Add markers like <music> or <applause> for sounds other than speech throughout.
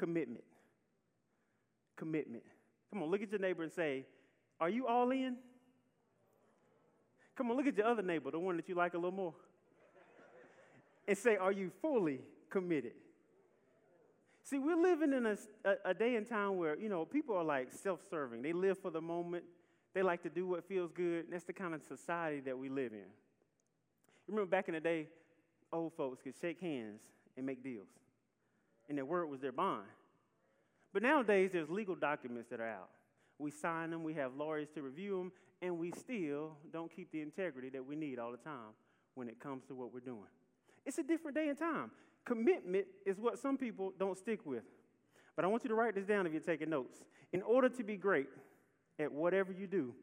commitment. Commitment. Come on, look at your neighbor and say, Are you all in? Come on, look at your other neighbor, the one that you like a little more, and say, Are you fully committed? See, we're living in a, a, a day and time where, you know, people are like self serving. They live for the moment, they like to do what feels good. that's the kind of society that we live in. Remember back in the day, old folks could shake hands and make deals, and their word was their bond. But nowadays, there's legal documents that are out. We sign them, we have lawyers to review them, and we still don't keep the integrity that we need all the time when it comes to what we're doing. It's a different day and time. Commitment is what some people don't stick with. But I want you to write this down if you're taking notes. In order to be great at whatever you do,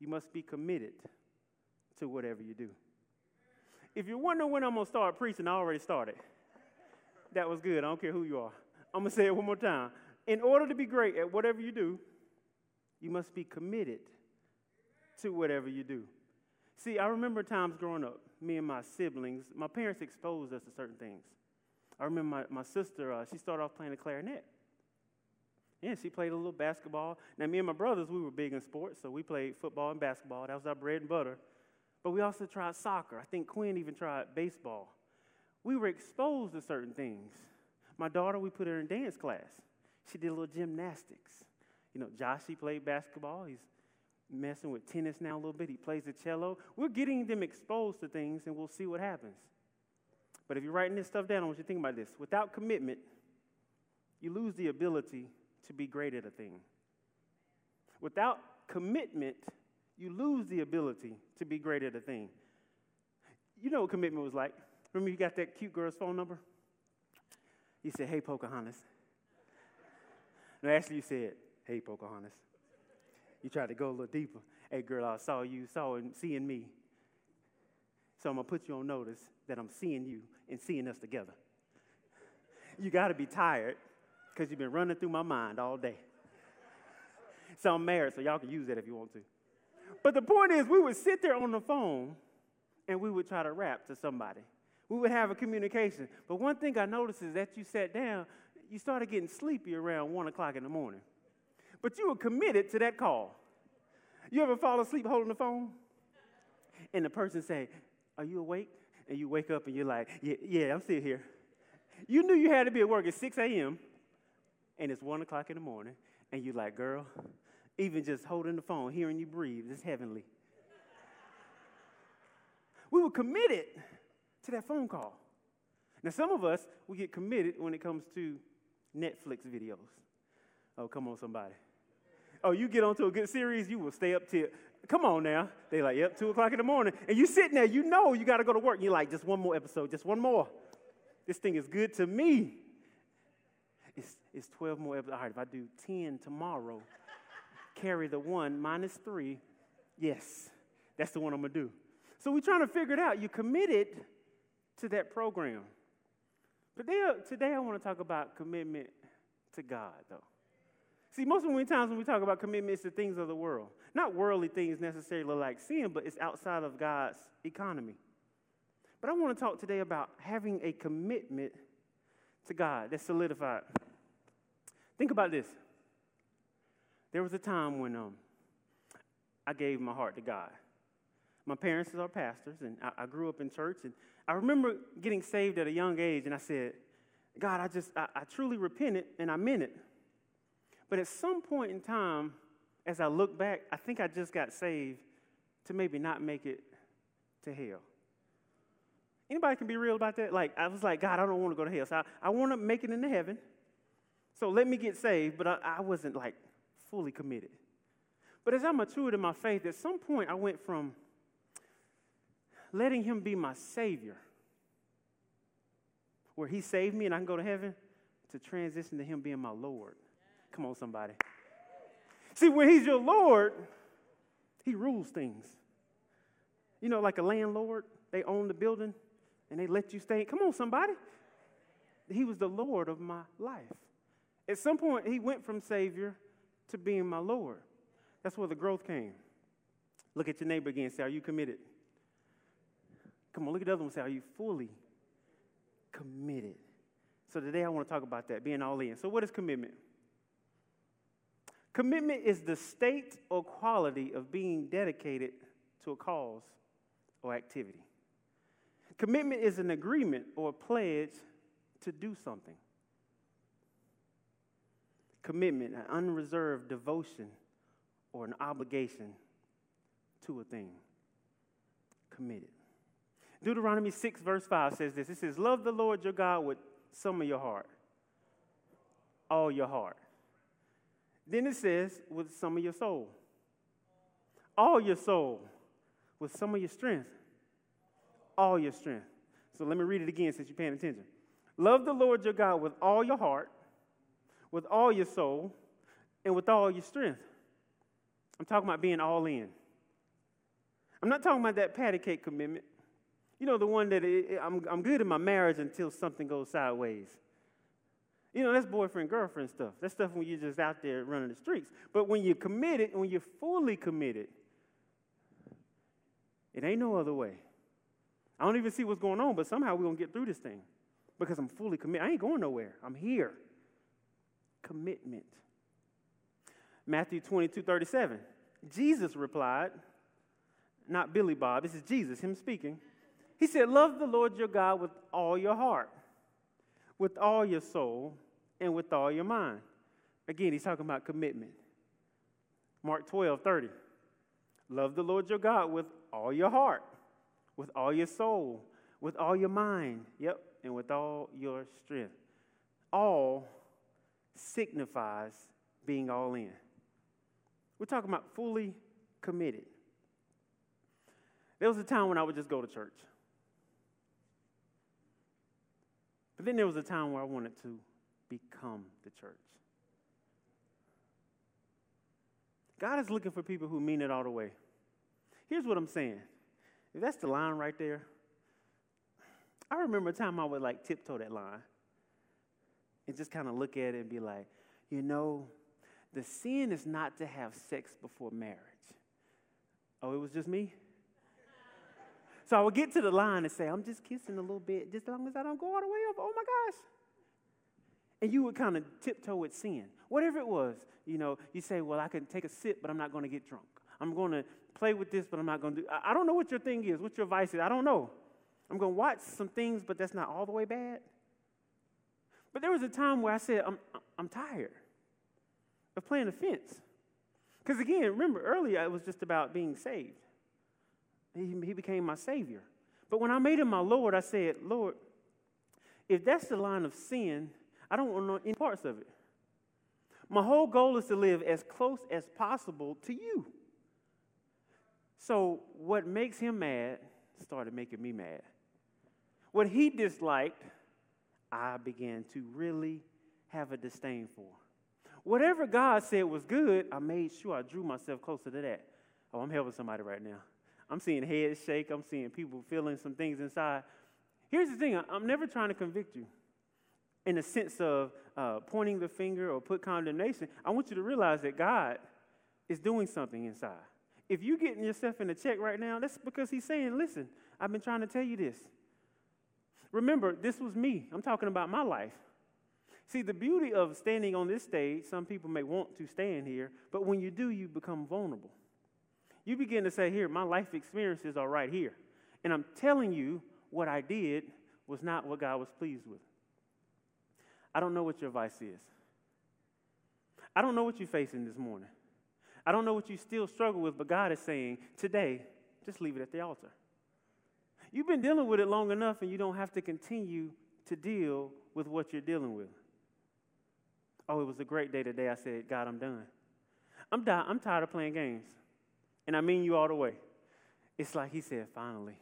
you must be committed to whatever you do. If you're wondering when I'm going to start preaching, I already started. That was good. I don't care who you are. I'm going to say it one more time. In order to be great at whatever you do, you must be committed to whatever you do. See, I remember times growing up, me and my siblings, my parents exposed us to certain things. I remember my, my sister, uh, she started off playing the clarinet. Yeah, she played a little basketball. Now, me and my brothers, we were big in sports, so we played football and basketball. That was our bread and butter. But we also tried soccer. I think Quinn even tried baseball. We were exposed to certain things. My daughter, we put her in dance class. She did a little gymnastics. You know, Josh, he played basketball. He's messing with tennis now a little bit. He plays the cello. We're getting them exposed to things, and we'll see what happens. But if you're writing this stuff down, I want you to think about this. Without commitment, you lose the ability to be great at a thing. Without commitment, you lose the ability to be great at a thing. You know what commitment was like? Remember, you got that cute girl's phone number? You said, Hey, Pocahontas. No, actually, you said, Hey, Pocahontas. You tried to go a little deeper. Hey, girl, I saw you, saw and seeing me. So I'm going to put you on notice that I'm seeing you and seeing us together. You got to be tired because you've been running through my mind all day. So I'm married, so y'all can use that if you want to. But the point is, we would sit there on the phone and we would try to rap to somebody. We would have a communication. But one thing I noticed is that you sat down, you started getting sleepy around 1 o'clock in the morning but you were committed to that call. You ever fall asleep holding the phone? And the person say, Are you awake? And you wake up and you're like, Yeah, yeah I'm still here. You knew you had to be at work at 6 a.m. and it's 1 o'clock in the morning, and you're like, Girl, even just holding the phone, hearing you breathe, it's heavenly. we were committed to that phone call. Now, some of us, we get committed when it comes to Netflix videos. Oh, come on, somebody oh, you get onto a good series, you will stay up till, come on now. They like, yep, 2 o'clock in the morning. And you sitting there, you know you got to go to work. And you're like, just one more episode, just one more. This thing is good to me. It's, it's 12 more episodes. All right, if I do 10 tomorrow, carry the one minus three, yes, that's the one I'm going to do. So we're trying to figure it out. You're committed to that program. Today, today I want to talk about commitment to God, though. See, most of the times when we talk about commitments to things of the world, not worldly things necessarily like sin, but it's outside of God's economy. But I want to talk today about having a commitment to God that's solidified. Think about this. There was a time when um, I gave my heart to God. My parents are pastors, and I, I grew up in church. And I remember getting saved at a young age, and I said, God, I just, I, I truly repented, and I meant it. But at some point in time, as I look back, I think I just got saved to maybe not make it to hell. Anybody can be real about that? Like, I was like, God, I don't want to go to hell. So I, I want to make it into heaven. So let me get saved, but I, I wasn't like fully committed. But as I matured in my faith, at some point I went from letting Him be my Savior, where He saved me and I can go to heaven, to transition to Him being my Lord. Come on, somebody. See, when he's your Lord, he rules things. You know, like a landlord, they own the building and they let you stay. Come on, somebody. He was the Lord of my life. At some point, he went from Savior to being my Lord. That's where the growth came. Look at your neighbor again. Say, Are you committed? Come on, look at the other one. Say, Are you fully committed? So today I want to talk about that, being all in. So, what is commitment? Commitment is the state or quality of being dedicated to a cause or activity. Commitment is an agreement or a pledge to do something. Commitment, an unreserved devotion or an obligation to a thing. Committed. Deuteronomy 6, verse 5 says this it says, Love the Lord your God with some of your heart, all your heart. Then it says, with some of your soul, all your soul, with some of your strength, all your strength. So let me read it again since you're paying attention. Love the Lord your God with all your heart, with all your soul, and with all your strength. I'm talking about being all in. I'm not talking about that patty cake commitment. You know, the one that it, I'm, I'm good in my marriage until something goes sideways. You know, that's boyfriend, girlfriend stuff. That's stuff when you're just out there running the streets. But when you're committed, when you're fully committed, it ain't no other way. I don't even see what's going on, but somehow we're going to get through this thing because I'm fully committed. I ain't going nowhere. I'm here. Commitment. Matthew 22 37. Jesus replied, not Billy Bob, this is Jesus, him speaking. He said, Love the Lord your God with all your heart, with all your soul, and with all your mind. Again, he's talking about commitment. Mark 12, 30. Love the Lord your God with all your heart, with all your soul, with all your mind. Yep, and with all your strength. All signifies being all in. We're talking about fully committed. There was a time when I would just go to church. But then there was a time where I wanted to become the church. God is looking for people who mean it all the way. Here's what I'm saying. If that's the line right there, I remember a time I would like tiptoe that line and just kind of look at it and be like, you know, the sin is not to have sex before marriage. Oh, it was just me? So I would get to the line and say, I'm just kissing a little bit, just as long as I don't go all the way up. Oh my gosh. And you would kind of tiptoe with sin. Whatever it was, you know, you say, Well, I can take a sip, but I'm not going to get drunk. I'm going to play with this, but I'm not going to do. I don't know what your thing is, what your vice is. I don't know. I'm going to watch some things, but that's not all the way bad. But there was a time where I said, I'm, I'm tired of playing the fence. Because again, remember earlier it was just about being saved. He, he became my Savior. But when I made him my Lord, I said, Lord, if that's the line of sin, I don't want any parts of it. My whole goal is to live as close as possible to you. So, what makes him mad started making me mad. What he disliked, I began to really have a disdain for. Whatever God said was good, I made sure I drew myself closer to that. Oh, I'm helping somebody right now. I'm seeing heads shake. I'm seeing people feeling some things inside. Here's the thing I'm never trying to convict you in the sense of uh, pointing the finger or put condemnation. I want you to realize that God is doing something inside. If you're getting yourself in a check right now, that's because He's saying, listen, I've been trying to tell you this. Remember, this was me. I'm talking about my life. See, the beauty of standing on this stage, some people may want to stand here, but when you do, you become vulnerable you begin to say, Here, my life experiences are right here. And I'm telling you, what I did was not what God was pleased with. I don't know what your vice is. I don't know what you're facing this morning. I don't know what you still struggle with, but God is saying, Today, just leave it at the altar. You've been dealing with it long enough, and you don't have to continue to deal with what you're dealing with. Oh, it was a great day today. I said, God, I'm done. I'm, di- I'm tired of playing games. And I mean you all the way. It's like he said, finally.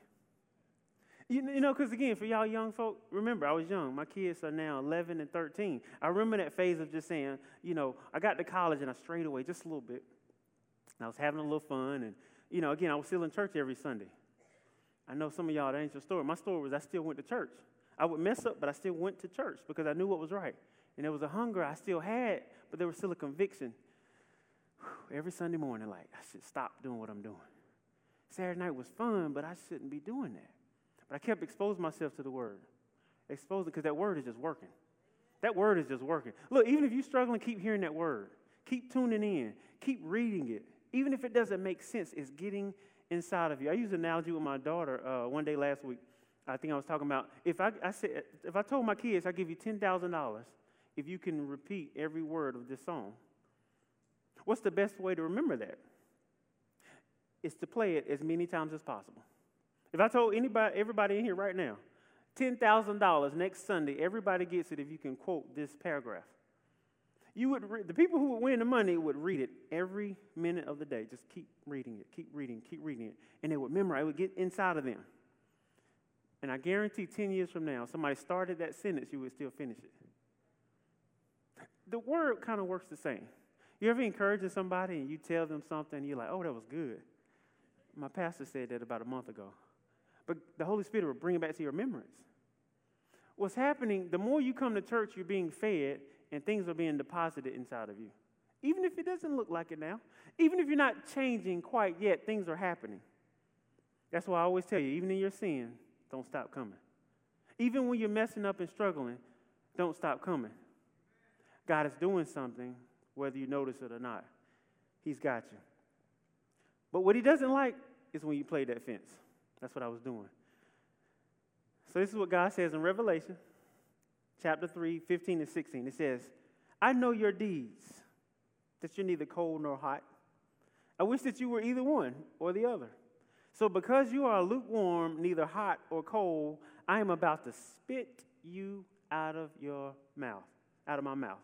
You, you know, because again, for y'all young folk, remember, I was young. My kids are now 11 and 13. I remember that phase of just saying, you know, I got to college and I strayed away just a little bit. And I was having a little fun. And, you know, again, I was still in church every Sunday. I know some of y'all, that ain't your story. My story was I still went to church. I would mess up, but I still went to church because I knew what was right. And there was a hunger I still had, but there was still a conviction every Sunday morning, like, I should stop doing what I'm doing. Saturday night was fun, but I shouldn't be doing that. But I kept exposing myself to the word. Exposing, because that word is just working. That word is just working. Look, even if you're struggling, keep hearing that word. Keep tuning in. Keep reading it. Even if it doesn't make sense, it's getting inside of you. I used an analogy with my daughter uh, one day last week. I think I was talking about if I, I said if I told my kids I give you ten thousand dollars if you can repeat every word of this song. What's the best way to remember that? It's to play it as many times as possible. If I told anybody, everybody in here right now, $10,000 next Sunday, everybody gets it if you can quote this paragraph. You would re- the people who would win the money would read it every minute of the day. Just keep reading it, keep reading, keep reading it. And they would memorize, it would get inside of them. And I guarantee 10 years from now, somebody started that sentence, you would still finish it. The word kind of works the same. You ever encouraging somebody and you tell them something, you're like, oh, that was good. My pastor said that about a month ago. But the Holy Spirit will bring it back to your memories. What's happening, the more you come to church, you're being fed, and things are being deposited inside of you. Even if it doesn't look like it now, even if you're not changing quite yet, things are happening. That's why I always tell you, even in your sin, don't stop coming. Even when you're messing up and struggling, don't stop coming. God is doing something, whether you notice it or not. He's got you. But what he doesn't like is when you play that fence. That's what I was doing. So, this is what God says in Revelation chapter 3, 15 and 16. It says, I know your deeds, that you're neither cold nor hot. I wish that you were either one or the other. So, because you are lukewarm, neither hot or cold, I am about to spit you out of your mouth, out of my mouth.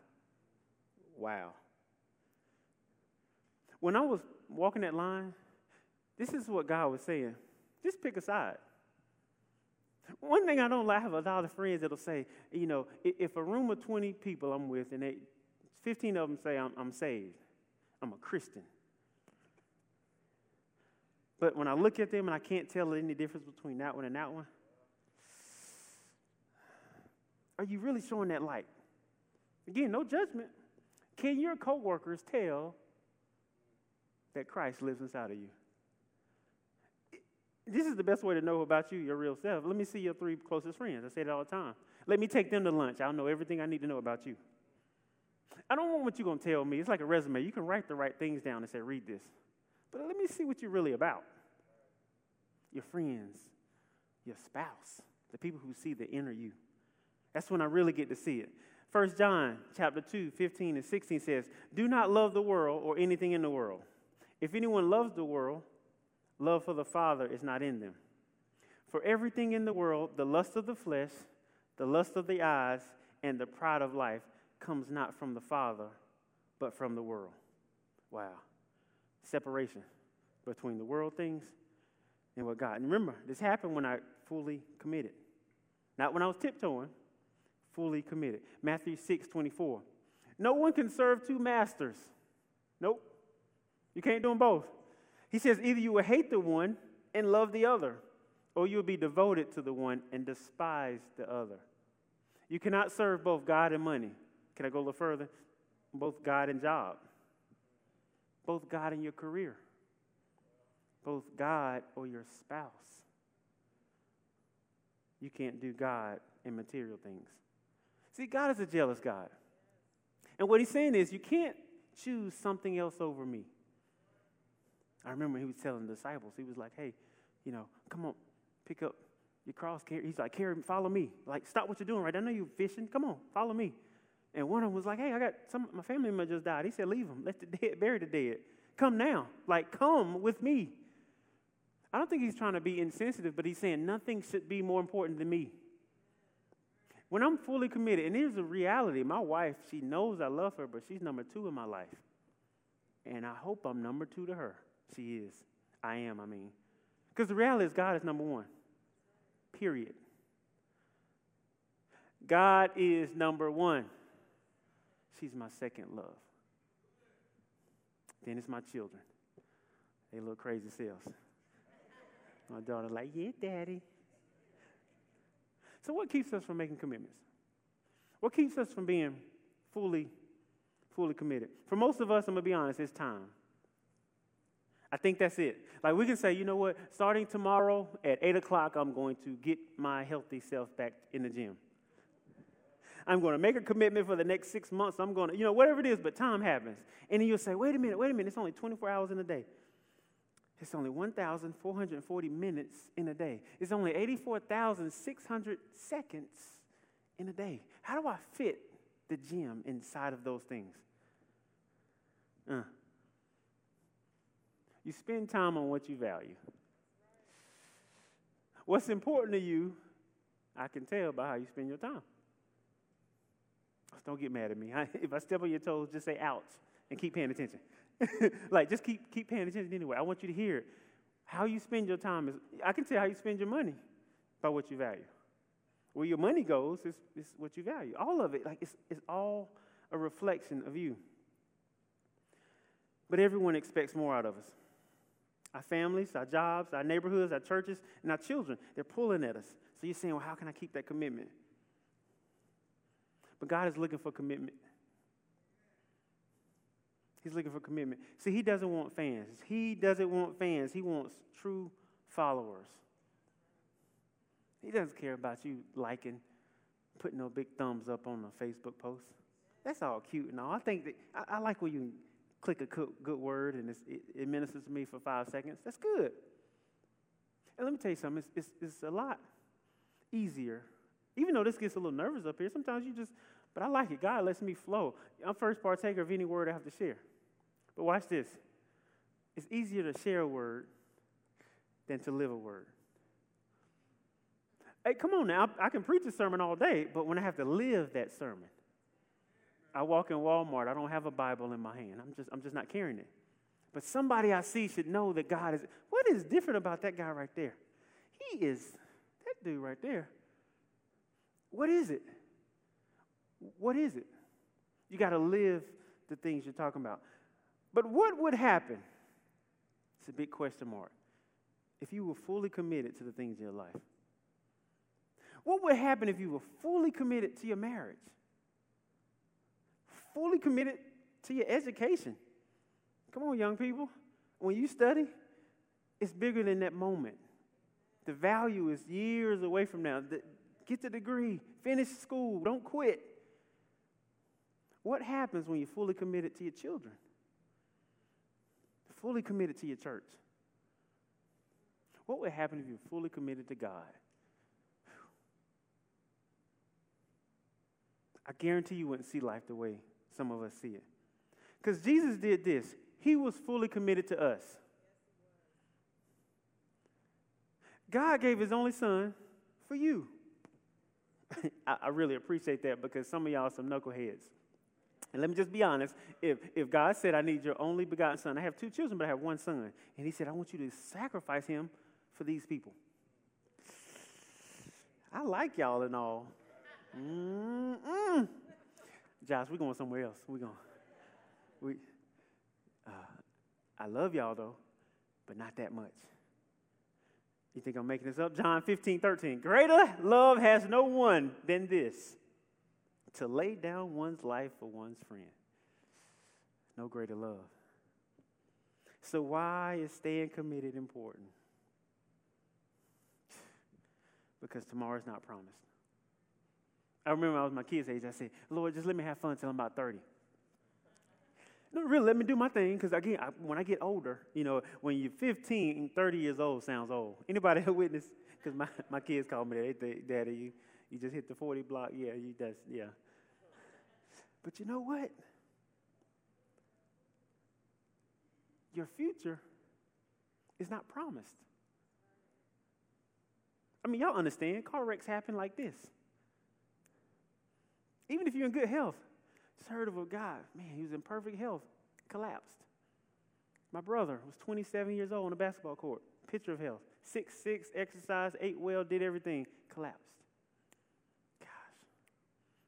Wow. When I was walking that line, this is what God was saying. Just pick a side. One thing I don't like, I have a lot of friends that'll say, you know, if a room of 20 people I'm with and they, 15 of them say I'm, I'm saved, I'm a Christian. But when I look at them and I can't tell any difference between that one and that one, are you really showing that light? Again, no judgment. Can your coworkers tell that Christ lives inside of you? This is the best way to know about you, your real self. Let me see your three closest friends. I say that all the time. Let me take them to lunch. I'll know everything I need to know about you. I don't want what you're going to tell me. It's like a resume. You can write the right things down and say, read this. But let me see what you're really about. Your friends, your spouse, the people who see the inner you. That's when I really get to see it. 1 John chapter 2, 15 and 16 says, Do not love the world or anything in the world. If anyone loves the world, love for the Father is not in them. For everything in the world, the lust of the flesh, the lust of the eyes, and the pride of life comes not from the Father, but from the world. Wow. Separation between the world things and what God. And remember, this happened when I fully committed. Not when I was tiptoeing, fully committed. Matthew 6 24. No one can serve two masters. Nope. You can't do them both. He says either you will hate the one and love the other, or you will be devoted to the one and despise the other. You cannot serve both God and money. Can I go a little further? Both God and job, both God and your career, both God or your spouse. You can't do God and material things. See, God is a jealous God. And what he's saying is, you can't choose something else over me. I remember he was telling the disciples, he was like, hey, you know, come on, pick up your cross. Carry. He's like, carry, follow me. Like, stop what you're doing, right? I know you're fishing. Come on, follow me. And one of them was like, hey, I got some, my family member just died. He said, leave them. Let the dead bury the dead. Come now. Like, come with me. I don't think he's trying to be insensitive, but he's saying nothing should be more important than me. When I'm fully committed, and here's the reality my wife, she knows I love her, but she's number two in my life. And I hope I'm number two to her. She is. I am, I mean. Because the reality is, God is number one. Period. God is number one. She's my second love. Then it's my children. They little crazy selves. My daughter, like, yeah, daddy. So, what keeps us from making commitments? What keeps us from being fully, fully committed? For most of us, I'm gonna be honest, it's time. I think that's it. Like we can say, you know what, starting tomorrow at 8 o'clock, I'm going to get my healthy self back in the gym. I'm going to make a commitment for the next six months. I'm going to, you know, whatever it is, but time happens. And then you'll say, wait a minute, wait a minute, it's only 24 hours in a day. It's only 1,440 minutes in a day. It's only 84,600 seconds in a day. How do I fit the gym inside of those things? Uh. You spend time on what you value. What's important to you, I can tell by how you spend your time. Don't get mad at me. <laughs> if I step on your toes, just say ouch and keep paying attention. <laughs> like, just keep, keep paying attention anyway. I want you to hear it. How you spend your time is, I can tell how you spend your money by what you value. Where your money goes is, is what you value. All of it, like, it's, it's all a reflection of you. But everyone expects more out of us. Our families, our jobs, our neighborhoods, our churches, and our children, they're pulling at us. So you're saying, well, how can I keep that commitment? But God is looking for commitment. He's looking for commitment. See, he doesn't want fans. He doesn't want fans. He wants true followers. He doesn't care about you liking, putting no big thumbs up on a Facebook post. That's all cute and all. I think that I, I like when you click a good word and it, ministers to me for five seconds. That's good. And let me tell you something. It's, it's, it's a lot easier. Even though this gets a little nervous up here, sometimes you just, but I like it. God lets me flow. I'm first partaker of any word I have to share. But watch this it's easier to share a word than to live a word. Hey, come on now. I can preach a sermon all day, but when I have to live that sermon, I walk in Walmart, I don't have a Bible in my hand. I'm just, I'm just not carrying it. But somebody I see should know that God is. What is different about that guy right there? He is, that dude right there. What is it? What is it? You got to live the things you're talking about. But what would happen? It's a big question mark. If you were fully committed to the things in your life, what would happen if you were fully committed to your marriage? Fully committed to your education? Come on, young people. When you study, it's bigger than that moment. The value is years away from now. Get the degree, finish school, don't quit. What happens when you're fully committed to your children? fully committed to your church? What would happen if you're fully committed to God? I guarantee you wouldn't see life the way some of us see it. Because Jesus did this, He was fully committed to us. God gave His only Son for you. <laughs> I, I, really appreciate that because some of y'all are some knuckleheads. And let me just be honest. If, if God said, I need your only begotten son, I have two children, but I have one son. And he said, I want you to sacrifice him for these people. I like y'all and all. Mm-mm. Josh, we're going somewhere else. We're going. We, uh, I love y'all though, but not that much. You think I'm making this up? John 15, 13. Greater love has no one than this to lay down one's life for one's friend. No greater love. So, why is staying committed important? Because tomorrow is not promised. I remember when I was my kid's age, I said, Lord, just let me have fun until I'm about 30. No, really, let me do my thing, because again, I, when I get older, you know, when you're 15, 30 years old sounds old. <laughs> Anybody witness? Because my, my kids call me that. They, Daddy, you, you just hit the 40 block. Yeah, you just, yeah. But you know what? Your future is not promised. I mean, y'all understand, car wrecks happen like this. Even if you're in good health. Just heard of a guy, man, he was in perfect health, collapsed. My brother was 27 years old on a basketball court, picture of health. Six, six, exercise, ate well, did everything, collapsed. Gosh.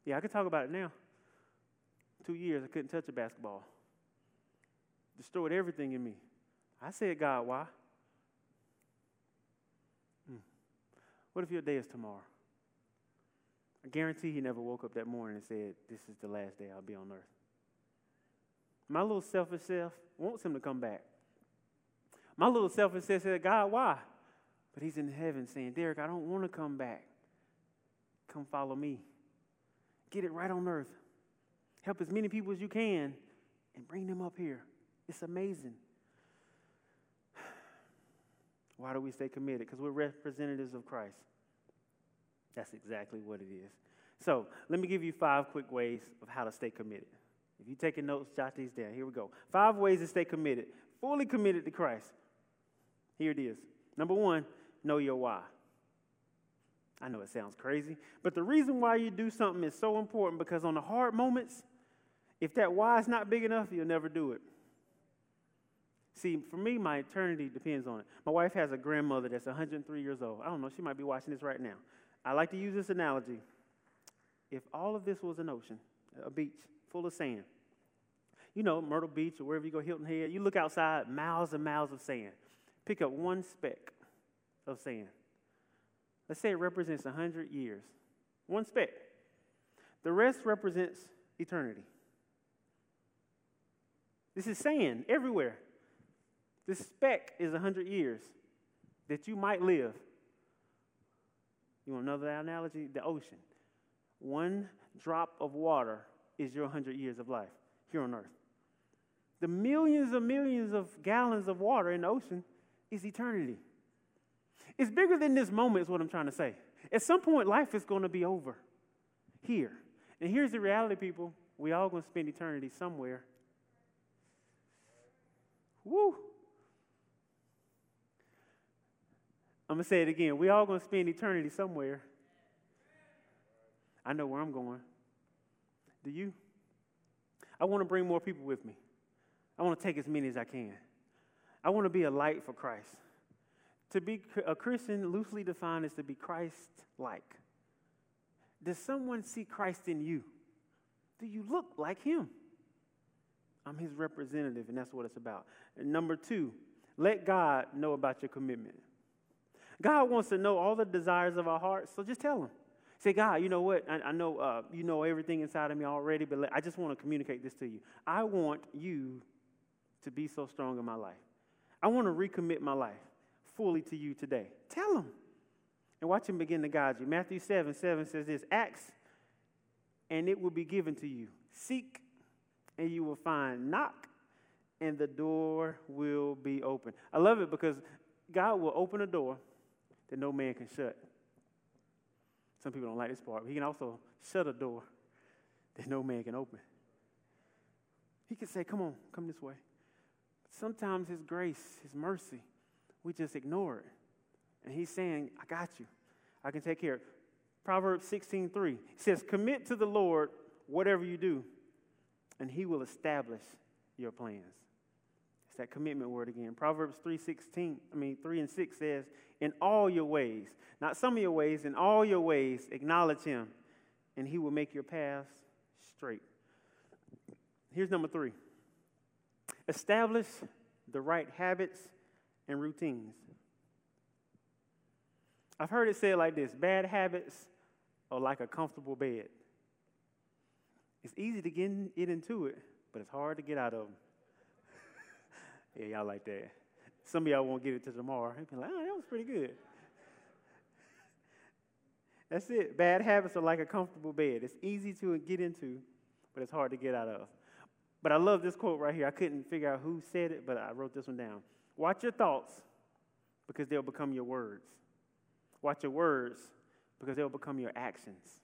Yeah, I could talk about it now two years, I couldn't touch a basketball. Destroyed everything in me. I said, God, why? Hmm. What if your day is tomorrow? I guarantee he never woke up that morning and said, This is the last day I'll be on earth. My little selfish self wants him to come back. My little selfish self said, God, why? But he's in heaven saying, Derek, I don't want to come back. Come follow me. Get it right on earth. Help as many people as you can and bring them up here. It's amazing. <sighs> Why do we stay committed? Because we're representatives of Christ. That's exactly what it is. So, let me give you five quick ways of how to stay committed. If you're taking notes, jot these down. Here we go. Five ways to stay committed, fully committed to Christ. Here it is. Number one, know your why. I know it sounds crazy, but the reason why you do something is so important because on the hard moments, if that why is not big enough, you'll never do it. See, for me, my eternity depends on it. My wife has a grandmother that's 103 years old. I don't know, she might be watching this right now. I like to use this analogy. If all of this was an ocean, a beach full of sand, you know, Myrtle Beach or wherever you go, Hilton Head, you look outside, miles and miles of sand. Pick up one speck of sand. Let's say it represents 100 years. One speck. The rest represents eternity. This is sand everywhere. This speck is 100 years that you might live. You want another analogy? The ocean. One drop of water is your 100 years of life here on earth. The millions and millions of gallons of water in the ocean is eternity. It's bigger than this moment, is what I'm trying to say. At some point, life is going to be over here. And here's the reality, people we all going to spend eternity somewhere. Woo! I'm going to say it again. We all going to spend eternity somewhere. I know where I'm going. Do you? I want to bring more people with me. I want to take as many as I can. I want to be a light for Christ. To be a Christian, loosely defined, is to be Christ like. Does someone see Christ in you? Do you look like him? I'm his representative, and that's what it's about. And number two, let God know about your commitment. God wants to know all the desires of our hearts, so just tell him. Say, God, you know what? I, I know uh, you know everything inside of me already, but let, I just want to communicate this to you. I want you to be so strong in my life. I want to recommit my life fully to you today. Tell him. And watch him begin to guide you. Matthew 7 7 says this Ask, and it will be given to you. Seek, and you will find. Knock, and the door will be open. I love it because God will open a door that no man can shut. Some people don't like this part, but he can also shut a door that no man can open. He can say, Come on, come this way. Sometimes his grace, his mercy, we just ignore it. And he's saying, I got you. I can take care of it. Proverbs 16 3 says, Commit to the Lord whatever you do, and he will establish your plans that commitment word again. Proverbs 3:16, I mean 3 and 6 says, "In all your ways, not some of your ways, in all your ways acknowledge him, and he will make your paths straight." Here's number 3. Establish the right habits and routines. I've heard it said like this, bad habits are like a comfortable bed. It's easy to get into it, but it's hard to get out of them. Yeah, y'all like that. Some of y'all won't get it till tomorrow. You'll be like, oh, that was pretty good. That's it. Bad habits are like a comfortable bed. It's easy to get into, but it's hard to get out of. But I love this quote right here. I couldn't figure out who said it, but I wrote this one down. Watch your thoughts because they'll become your words. Watch your words because they'll become your actions.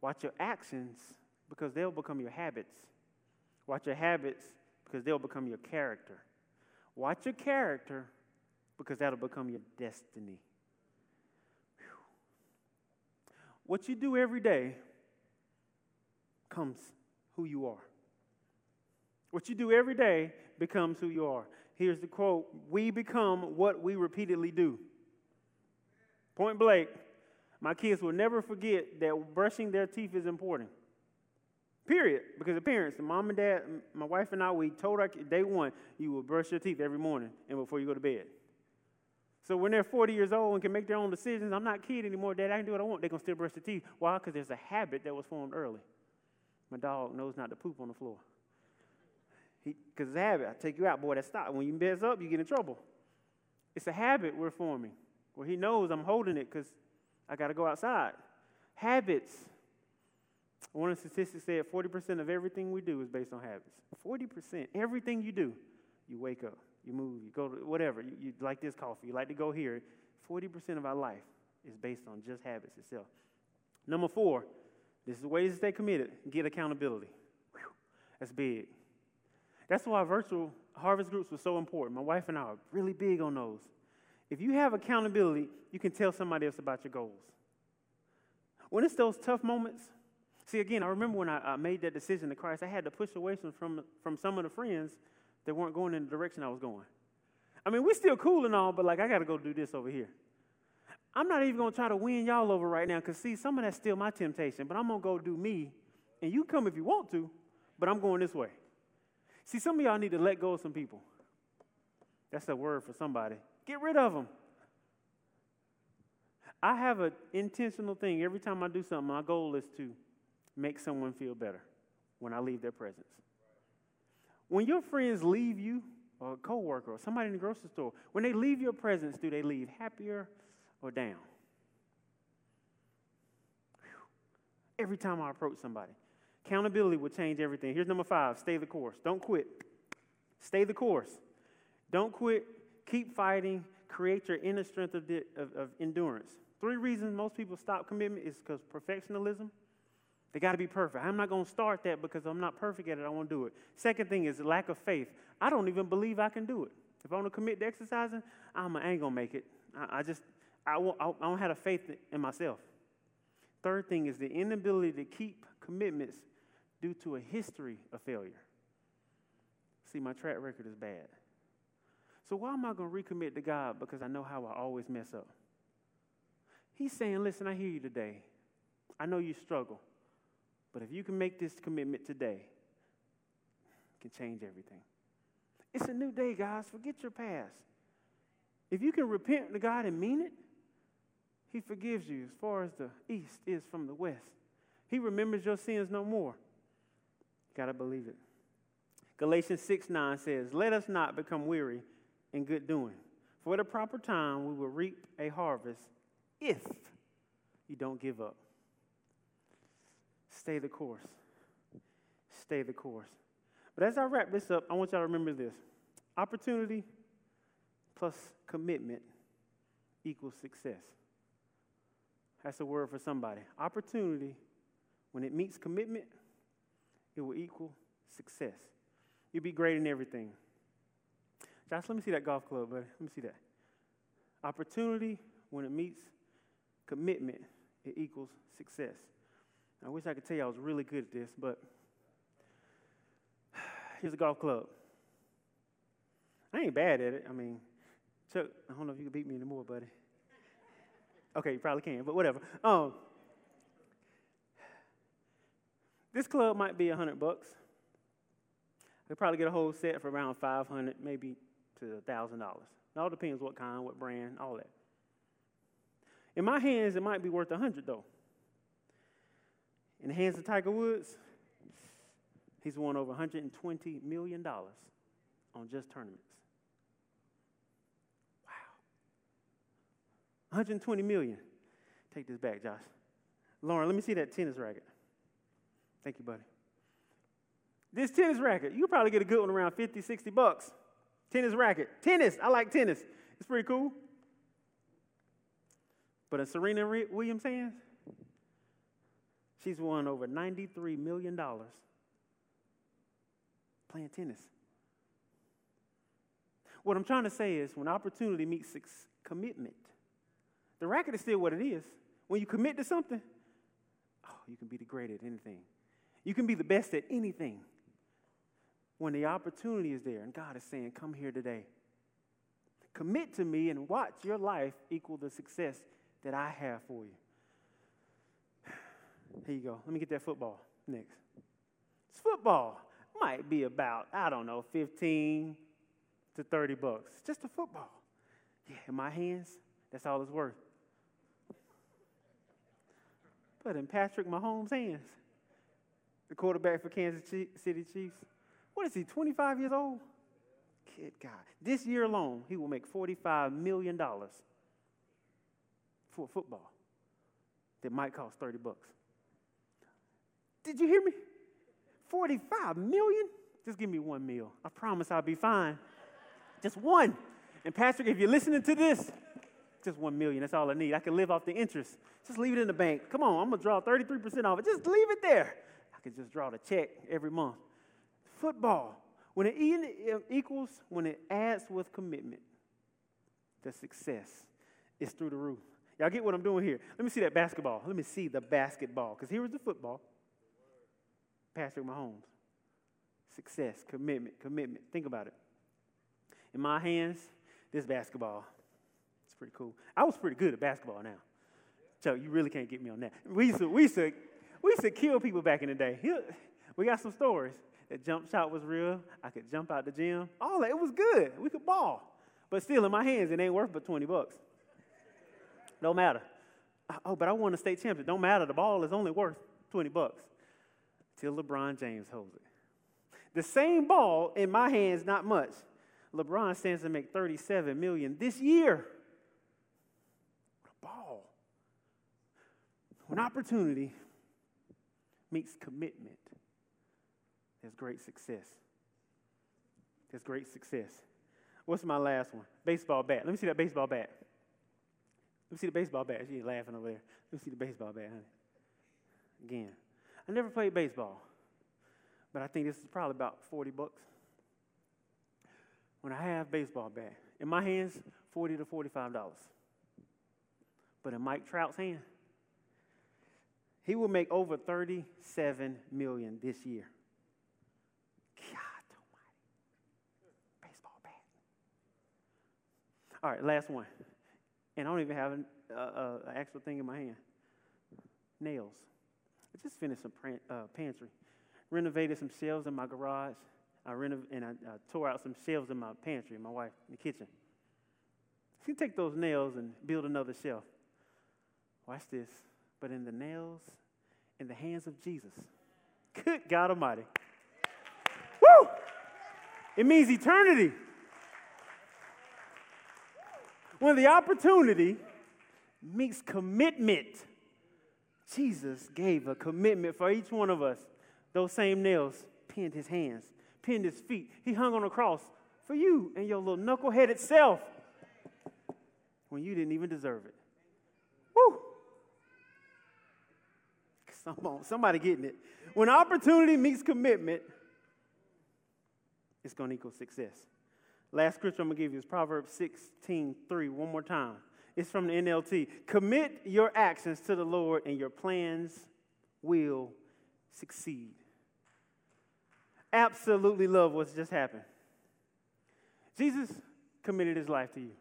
Watch your actions because they'll become your habits. Watch your habits because they'll become your character. Watch your character because that'll become your destiny. Whew. What you do every day comes who you are. What you do every day becomes who you are. Here's the quote We become what we repeatedly do. Point blank, my kids will never forget that brushing their teeth is important. Period. Because the parents, the mom and dad, my wife and I, we told our day one, you will brush your teeth every morning and before you go to bed. So when they're 40 years old and can make their own decisions, I'm not kid anymore, Dad, I can do what I want. They're going to still brush their teeth. Why? Because there's a habit that was formed early. My dog knows not to poop on the floor. Because it's a habit. I take you out, boy, that stop. When you mess up, you get in trouble. It's a habit we're forming where he knows I'm holding it because I got to go outside. Habits One of the statistics said 40% of everything we do is based on habits. 40%. Everything you do, you wake up, you move, you go to whatever, you, you like this coffee, you like to go here. 40% of our life is based on just habits itself. Number four, this is the ways to stay committed get accountability. Whew, that's big. That's why virtual harvest groups were so important. My wife and I are really big on those. If you have accountability, you can tell somebody else about your goals. When it's those tough moments, see, again, I remember when I, I made that decision to Christ, I had to push away from, from, from some of the friends that weren't going in the direction I was going. I mean, we're still cool and all, but like, I got to go do this over here. I'm not even going to try to win y'all over right now because, see, some of that's still my temptation, but I'm going to go do me. And you come if you want to, but I'm going this way. See, some of y'all need to let go of some people. That's a word for somebody. Get rid of them. I have an intentional thing. Every time I do something, my goal is to make someone feel better when I leave their presence. When your friends leave you, or a coworker, or somebody in the grocery store, when they leave your presence, do they leave happier or down? Every time I approach somebody, accountability will change everything. Here's number five stay the course. Don't quit. Stay the course. Don't quit. Keep fighting. Create your inner strength of, of, of endurance. Three reasons most people stop commitment is because perfectionism. They got to be perfect. I'm not going to start that because I'm not perfect at it. I won't do it. Second thing is lack of faith. I don't even believe I can do it. If I want to commit to exercising, I'm, I ain't going to make it. I, I just, I, won't, I don't have a faith in myself. Third thing is the inability to keep commitments due to a history of failure. See, my track record is bad. So why am I going to recommit to God because I know how I always mess up? He's saying, listen, I hear you today. I know you struggle. But if you can make this commitment today, can change everything. It's a new day, guys. Forget your past. If you can repent to God and mean it, He forgives you as far as the east is from the west. He remembers your sins no more. You got to believe it. Galatians 6 9 says, Let us not become weary in good doing. For at a proper time, we will reap a harvest if you don't give up. Stay the course. Stay the course. But as I wrap this up, I want y'all to remember this opportunity plus commitment equals success. That's a word for somebody. Opportunity, when it meets commitment, it will equal success. You'll be great in everything. Josh, let me see that golf club, buddy. Let me see that. Opportunity, when it meets commitment, it equals success. I wish I could tell you I was really good at this, but <sighs> here's a golf club. I ain't bad at it. I mean, Chuck, I don't know if you can beat me anymore, buddy. Okay, you probably can, but whatever. Um, this club might be a hundred bucks. They probably get a whole set for around five hundred, maybe to a thousand dollars. It all depends what kind, what brand, all that. In my hands, it might be worth a hundred though. In the hands of Tiger Woods, he's won over $120 million on just tournaments. Wow. 120 million. Take this back, Josh. Lauren, let me see that tennis racket. Thank you, buddy. This tennis racket, you probably get a good one around 50, 60 bucks. Tennis racket. Tennis, I like tennis. It's pretty cool. But in Serena Williams' hands, She's won over $93 million playing tennis. What I'm trying to say is when opportunity meets commitment, the racket is still what it is. When you commit to something, oh, you can be the great at anything. You can be the best at anything. When the opportunity is there and God is saying, Come here today. Commit to me and watch your life equal the success that I have for you. Here you go. Let me get that football next. It's football. Might be about, I don't know, 15 to 30 bucks. Just a football. Yeah, in my hands, that's all it's worth. But in Patrick Mahomes' hands, the quarterback for Kansas City Chiefs, what is he, 25 years old? Kid God. This year alone, he will make $45 million for football that might cost 30 bucks. Did you hear me? 45 million? Just give me one meal. I promise I'll be fine. Just one. And Patrick, if you're listening to this, just one million. That's all I need. I can live off the interest. Just leave it in the bank. Come on, I'm gonna draw 33% off it. Just leave it there. I can just draw the check every month. Football. When it uh, equals, when it adds with commitment, the success is through the roof. Y'all get what I'm doing here? Let me see that basketball. Let me see the basketball. Because here was the football. Patrick Mahomes. Success, commitment, commitment. Think about it. In my hands, this basketball. It's pretty cool. I was pretty good at basketball now. So you really can't get me on that. We used to, we used to, we used to kill people back in the day. We got some stories. That jump shot was real. I could jump out the gym. All that. It was good. We could ball. But still, in my hands, it ain't worth but 20 bucks. Don't matter. Oh, but I won a state championship. Don't matter. The ball is only worth 20 bucks till LeBron James holds it. The same ball in my hands, not much. LeBron stands to make 37 million this year. What a ball. When opportunity meets commitment, there's great success. There's great success. What's my last one? Baseball bat. Let me see that baseball bat. Let me see the baseball bat. She's laughing over there. Let me see the baseball bat, honey. Again. I never played baseball, but I think this is probably about 40 bucks. When I have baseball bat in my hands, 40 to 45 dollars. But in Mike Trout's hand, he will make over 37 million this year. God almighty. Baseball bat. All right, last one. And I don't even have an uh, uh, actual thing in my hand. Nails. I just finished some uh, pantry, renovated some shelves in my garage. I renov- and I, I tore out some shelves in my pantry, my wife, in the kitchen. She take those nails and build another shelf. Watch this. But in the nails, in the hands of Jesus. Good God Almighty. Woo! It means eternity. When the opportunity meets commitment Jesus gave a commitment for each one of us. Those same nails pinned his hands, pinned his feet. He hung on a cross for you and your little knuckleheaded self when you didn't even deserve it. Woo! somebody getting it. When opportunity meets commitment, it's going to equal success. Last scripture I'm going to give you is Proverbs 16 3. One more time. It's from the NLT. Commit your actions to the Lord, and your plans will succeed. Absolutely love what's just happened. Jesus committed his life to you.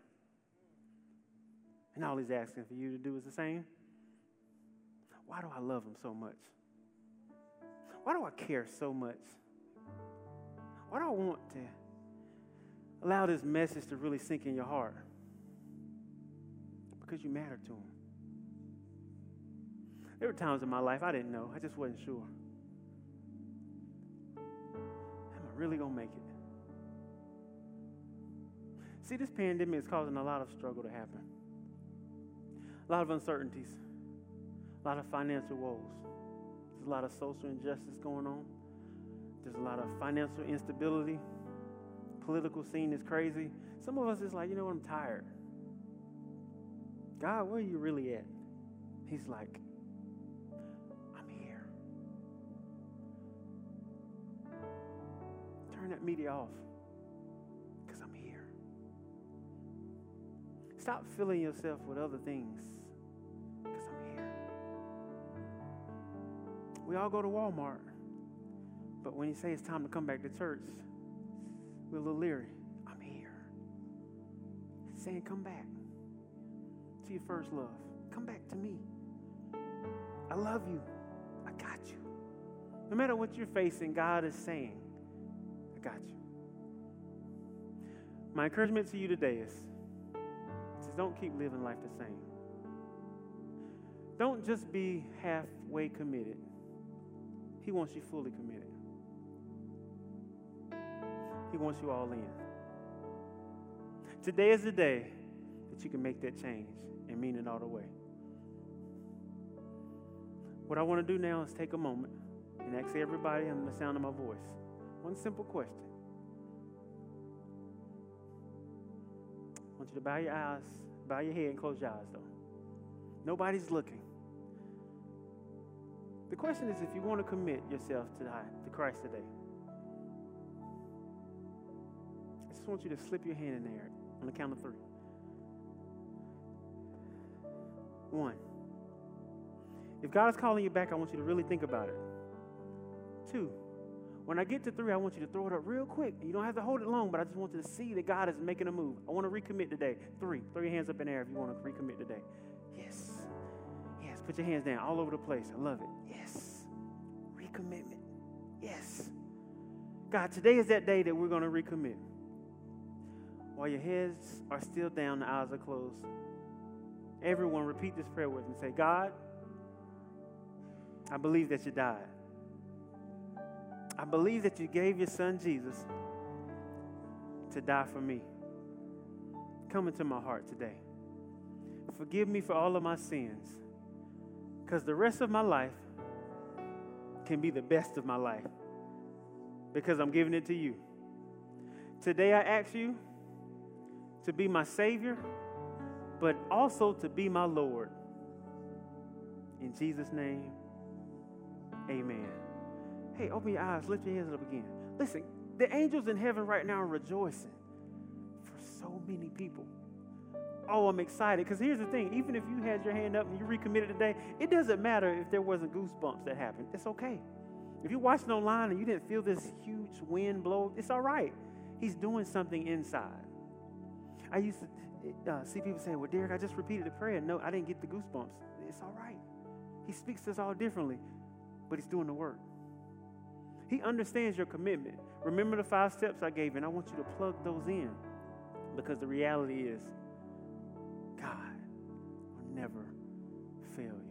And all he's asking for you to do is the same. Why do I love him so much? Why do I care so much? Why do I want to allow this message to really sink in your heart? Because you matter to him. There were times in my life I didn't know. I just wasn't sure. Am I really going to make it? See, this pandemic is causing a lot of struggle to happen, a lot of uncertainties, a lot of financial woes. There's a lot of social injustice going on. There's a lot of financial instability. Political scene is crazy. Some of us is like, you know what, I'm tired. God, where are you really at? He's like, I'm here. Turn that media off because I'm here. Stop filling yourself with other things because I'm here. We all go to Walmart, but when you say it's time to come back to church, we're a little leery. I'm here. He's saying, come back to your first love. Come back to me. I love you. I got you. No matter what you're facing, God is saying, I got you. My encouragement to you today is, just don't keep living life the same. Don't just be halfway committed. He wants you fully committed. He wants you all in. Today is the day you can make that change and mean it all the way. What I want to do now is take a moment and ask everybody under the sound of my voice one simple question. I want you to bow your eyes, bow your head, and close your eyes, though. Nobody's looking. The question is if you want to commit yourself to, to Christ today. I just want you to slip your hand in there on the count of three. One. If God is calling you back, I want you to really think about it. Two. When I get to three, I want you to throw it up real quick. You don't have to hold it long, but I just want you to see that God is making a move. I want to recommit today. Three. Throw your hands up in the air if you want to recommit today. Yes. Yes. Put your hands down all over the place. I love it. Yes. Recommitment. Yes. God, today is that day that we're going to recommit. While your heads are still down, the eyes are closed. Everyone, repeat this prayer with me. Say, God, I believe that you died. I believe that you gave your son Jesus to die for me. Come into my heart today. Forgive me for all of my sins. Because the rest of my life can be the best of my life. Because I'm giving it to you. Today I ask you to be my Savior, but also to be my Lord. In Jesus' name, amen. Hey, open your eyes, lift your hands up again. Listen, the angels in heaven right now are rejoicing for so many people. Oh, I'm excited. Because here's the thing even if you had your hand up and you recommitted today, it doesn't matter if there wasn't goosebumps that happened. It's okay. If you're watching online and you didn't feel this huge wind blow, it's all right. He's doing something inside. I used to uh, see people say, Well, Derek, I just repeated the prayer. No, I didn't get the goosebumps. It's all right. He speaks to us all differently, but He's doing the work. He understands your commitment. Remember the five steps I gave, and I want you to plug those in because the reality is God will never fail you.